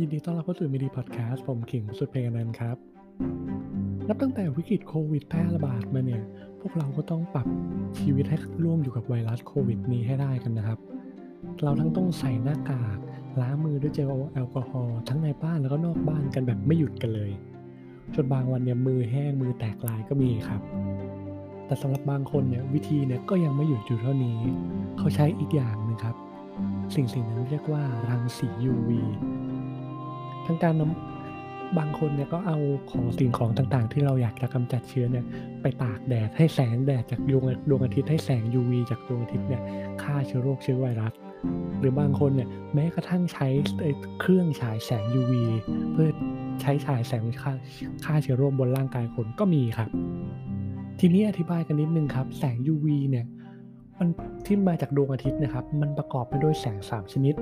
ยินดีต้อนรับเข้าสู่มิดีพอดแคสต์ผมขิงสุดเพลงนันครับ นับตั้งแต่วิกฤตโควิดแพร่ระบาดมาเนี่ย พวกเราก็ต้องปรับชีวิตให้ร่วมอยู่กับไวรัสโควิดนี้ให้ได้กันนะครับ เราทั้งต้องใส่หน้ากากล้างมือด้วยเจลแอลกอฮอล์ทั้งในบ้านแล้วก็นอกบ้านกันแบบไม่หยุดกันเลยจนบางวันเนี่ยมือแห้งมือแตกลายก็มีครับ แต่สำหรับบางคนเนี่ยวิธีเนี่ยก็ยังไม่หยุดอยู่เท่านี้ เขาใช้อีกอย่างหนึงครับ สิ่งสิ่งนั้นเรียกว่ารังสี UV ทั้งการบางคนเนี่ยก็เอาของสิ่งของต่างๆ ที่เราอยากจะกำจัดเชื้อเนี่ยไปตากแดดให้แสงแดดจากดวงดวงอาทิตย์ให้แสง UV จากดวงอาทิตย์เนี่ยฆ่าเชื้อโรคเชื้อไวรัสหรือบางคนเนี่ยแม้กระทั่งใช้ไอ้เครื่องฉายแสง UV เพื่อใช้ฉายแสงฆ่าฆ่าเชื้อโรคบนร่างกายคนก็มีครับ ทีนี้อธิบายกันนิดนึงครับ แสง UV เนี่ยมันที่มาจากดวงอาทิตย์นะครับ มันประกอบไปด้วยแสง 3 ชนิด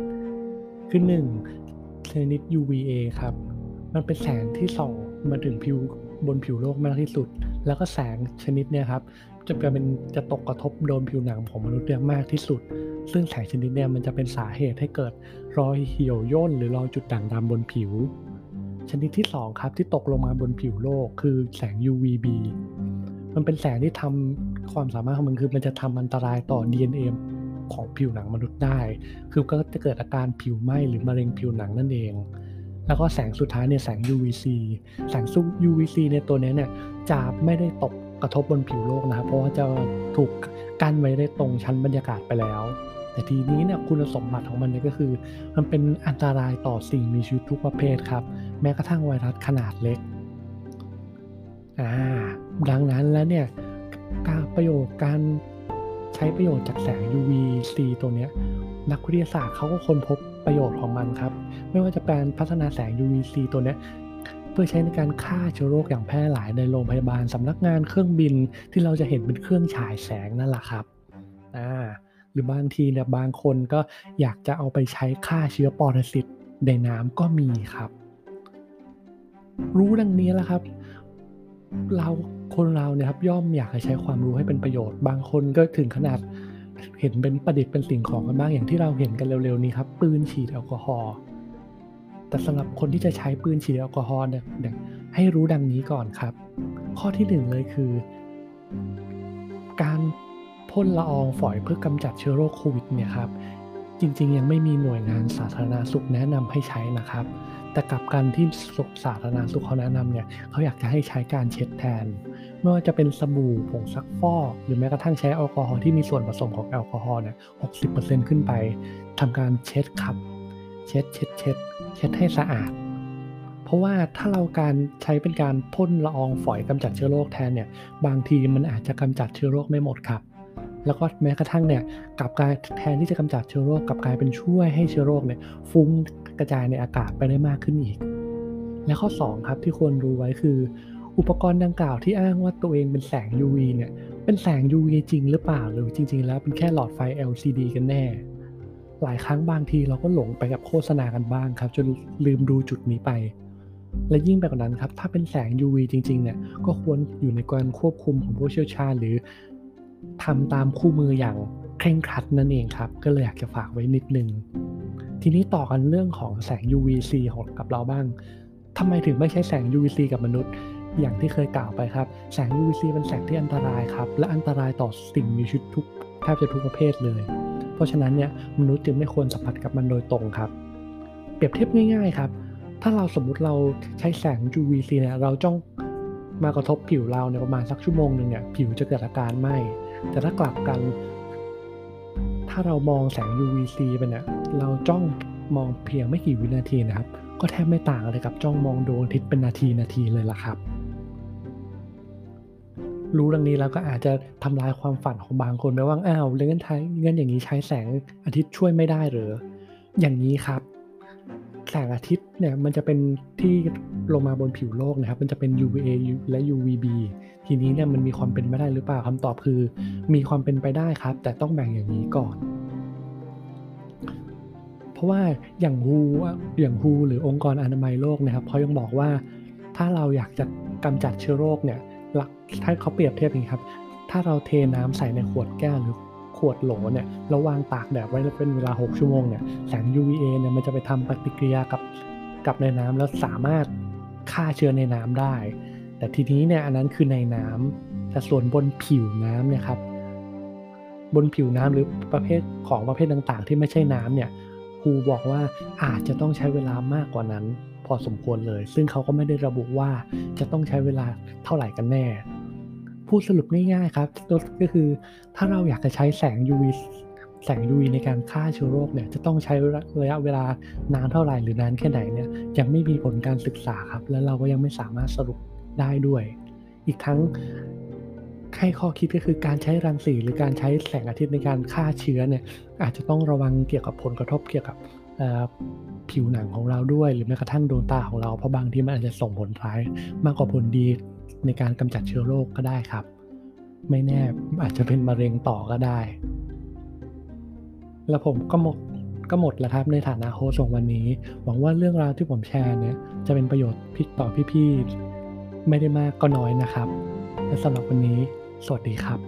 คือ1 ชนิด UVA ครับ มันเป็นแสงที่ส่องมาถึงผิวบนผิวโลกมากที่สุด แล้วก็แสงชนิดเนี่ยครับ จะเป็นจะตกกระทบโดนผิวหนังของมนุษย์เนี่ยมากที่สุด ซึ่งแสงชนิดเนี่ยมันจะเป็นสาเหตุให้เกิดรอยเหี่ยวย่นหรือรอยจุดด่างดำบนผิว ชนิดที่ 2 ครับที่ตกลงมาบนผิวโลกคือแสง UVB มันเป็นแสงที่ทำความสามารถของมันคือมันจะทำอันตรายต่อ DNA ของผิวหนังมนุษย์ได้ คือก็จะเกิดอาการผิวไหม้หรือมะเร็งผิวหนังนั่นเอง แล้วก็แสงสุดท้ายเนี่ยแสง UVC แสง UVC ในตัวนี้เนี่ยจะไม่ได้ตกกระทบบนผิวโลกนะครับ เพราะว่าจะถูกกั้นไว้ได้ตรงชั้นบรรยากาศไปแล้ว แต่ทีนี้เนี่ยคุณสมบัติของมันเนี่ยก็คือ มันเป็นอันตรายต่อสิ่งมีชีวิตทุกประเภทครับ แม้กระทั่งไวรัสขนาดเล็กอ่าดังนั้นแล้วเนี่ยการประโยชน์การ ใช้ประโยชน์จากแสง UVC ตัวเนี้ยนักวิทยาศาสตร์เขาก็ค้นพบประโยชน์ของมันครับ ไม่ว่าจะเป็นพัฒนาแสง UVC ตัวเนี้ยเพื่อใช้ในการฆ่าเชื้อโรคอย่างแพร่หลายในโรงพยาบาลสำนักงานเครื่องบินที่เราจะเห็นเป็นเครื่องฉายแสงนั่นแหละครับอ่าหรือบางทีเนี่ยบางคนก็อยากจะเอาไปใช้ฆ่าเชื้อปรสิตในน้ำก็มีครับ รู้ดังนี้แล้วครับ เรา คนเราเนี่ยครับย่อมอยากจะใช้ความรู้ให้เป็นประโยชน์ บางคนก็ถึงขนาดเห็นเป็นประดิษฐ์เป็นสิ่งของกันบ้างอย่างที่เราเห็นกันเร็วๆนี้ครับปืนฉีดแอลกอฮอล์แต่สำหรับคนที่จะใช้ปืนฉีดแอลกอฮอล์เนี่ยให้รู้ดังนี้ก่อนครับ ข้อที่หนึ่งเลยคือ การพ่นละอองฝอยเพื่อกำจัดเชื้อโรคโควิดเนี่ยครับจริงๆ ยังไม่มีหน่วยงานสาธารณาสุขแนะนำให้ใช้นะครับ แต่กลับกันที่สุขสาธารณสุขเขาแนะนำเนี่ยเขาอยากจะให้ใช้การเช็ดแทน ไม่ว่าจะเป็นสบู่ผงซักฟอกหรือแม้กระทั่งใช้แอลกอฮอล์ที่มีส่วนผสมของแอลกอฮอล์เนี่ย60%ขึ้นไปทำการเช็ดครับ เช็ดเช็ดเช็ดเช็ดให้สะอาด เพราะว่าถ้าเราการใช้เป็นการพ่นละอองฝอยกำจัดเชื้อโรคแทนเนี่ยบางทีมันอาจจะกำจัดเชื้อโรคไม่หมดครับแล้วก็แม้กระทั่งเนี่ยกลับกลายแทนที่จะกำจัดเชื้อโรคกลับกลายเป็นช่วยให้เชื้อโรคเนี่ยฟุ้ง กระจายในอากาศไปได้มากขึ้นอีก และข้อ 2 ครับที่ควรรู้ไว้คือ อุปกรณ์ดังกล่าวที่อ้างว่าตัวเองเป็นแสง UV เนี่ยเป็นแสง UV จริงหรือเปล่าหรือจริง ๆ แล้วเป็นแค่หลอดไฟ LCD กันแน่ หลายครั้งบางทีเราก็หลงไปกับโฆษณากันบ้างครับ จนลืมดูจุดนี้ไป และยิ่งไปกว่านั้นครับ ถ้าเป็นแสง UV จริง ๆ เนี่ยก็ควรอยู่ในการควบคุมของผู้เชี่ยวชาญ หรือทำตามคู่มืออย่างเคร่งครัดนั่นเองครับ ก็เลยอยากจะฝากไว้นิดนึง ทีนี้ต่อกันเรื่องของแสง UVC ของกับเราบ้างทำไมถึงไม่ใช้แสง UVC กับมนุษย์ อย่างที่เคยกล่าวไปครับ แสง UVC เป็นแสงที่อันตรายครับ และอันตรายต่อสิ่งมีชีวิตทุกแทบจะทุกประเภทเลย เพราะฉะนั้นเนี่ยมนุษย์จึงไม่ควรสัมผัสกับมันโดยตรงครับ เปรียบเทียบง่าย ๆครับ ถ้าเราสมมุติเราใช้แสง UVC เนี่ยเราจ้องมากระทบผิวเราเนี่ยประมาณสักชั่วโมงหนึ่งเนี่ยผิวจะเกิดอาการไหม้แต่ถ้ากลับกัน ถ้าเรามองแสง UVC ไปเนี่ยเราจ้องมองเพียงไม่กี่วินาทีนะครับ ก็แทบไม่ต่างอะไรกับจ้องมองดวงอาทิตย์เป็นนาทีนาทีเลยล่ะครับ รู้เรื่องนี้แล้วก็อาจจะทำลายความฝันของบางคนไปว่าอ้าวเรื่องไทยเงินอย่างนี้ใช้แสงอาทิตย์ช่วยไม่ได้หรืออย่างนี้ครับ แสงอาทิตย์เนี่ยมันจะเป็นที่ลงมาบนผิวโลกนะครับ มันจะเป็น UVA และ UVB ทีนี้เนี่ยมันมีความเป็นไปได้หรือเปล่าคำตอบคือ มีความเป็นไปได้ครับ แต่ต้องแบ่งอย่างนี้ก่อน เพราะว่าอย่างฮูอย่างฮูหรือองค์กรอนามัยโลกนะครับเขายังบอกว่า ถ้าเราอยากจะกำจัดเชื้อโรคเนี่ยถ้าเขาเปรียบเทียบอย่างนี้ครับ ถ้าเราเทน้ำใส่ในขวดแก้วหรือ ขวดโหลเนี่ยแล้วางตากแดดไว้เป็นเวลา 6 ชั่วโมงเนี่ยแสง UVA เนี่ยมันจะไปทำปฏิกิริยากับกับในน้ำแล้วสามารถฆ่าเชื้อในน้ำได้ แต่ทีนี้เนี่ยอันนั้นคือในน้ำแต่ส่วนบนผิวน้ำเนี่ยครับบนผิวน้ำหรือประเภทของประเภทต่างๆ ที่ไม่ใช่น้ำเนี่ยครูบอกว่าอาจจะต้องใช้เวลามากกว่านั้นพอสมควรเลย ซึ่งเขาก็ไม่ได้ระบุว่าจะต้องใช้เวลาเท่าไหร่กันแน่ พูดสรุปง่ายๆครับก็คือถ้าเราอยากจะใช้แสง UV แสง UV ในการฆ่าเชื้อโรคเนี่ยจะต้องใช้ระยะเวลานานเท่าไหร่หรือนานแค่ไหนเนี่ยยังไม่มีผลการศึกษาครับ และเราก็ยังไม่สามารถสรุปได้ด้วย อีกทั้งให้ข้อคิดก็คือการใช้รังสีหรือการใช้แสงอาทิตย์ในการฆ่าเชื้อเนี่ยอาจจะต้องระวังเกี่ยวกับผลกระทบเกี่ยวกับผิวหนังของเราด้วย หรือแม้กระทั่งดวงตาของเราเพราะบางทีมันอาจจะส่งผลร้ายมากกว่าผลดี ในการกำจัดเชื้อโรคก็ได้ครับ ไม่แน่อาจจะเป็นมะเร็งต่อก็ได้ แล้วผมก็หมดก็หมดแล้วครับในฐานะโฮสของวันนี้ หวังว่าเรื่องราวที่ผมแชร์เนี่ยจะเป็นประโยชน์พิต่อพี่ๆไม่ได้มากก็น้อยนะครับ และสำหรับวันนี้ สวัสดีครับ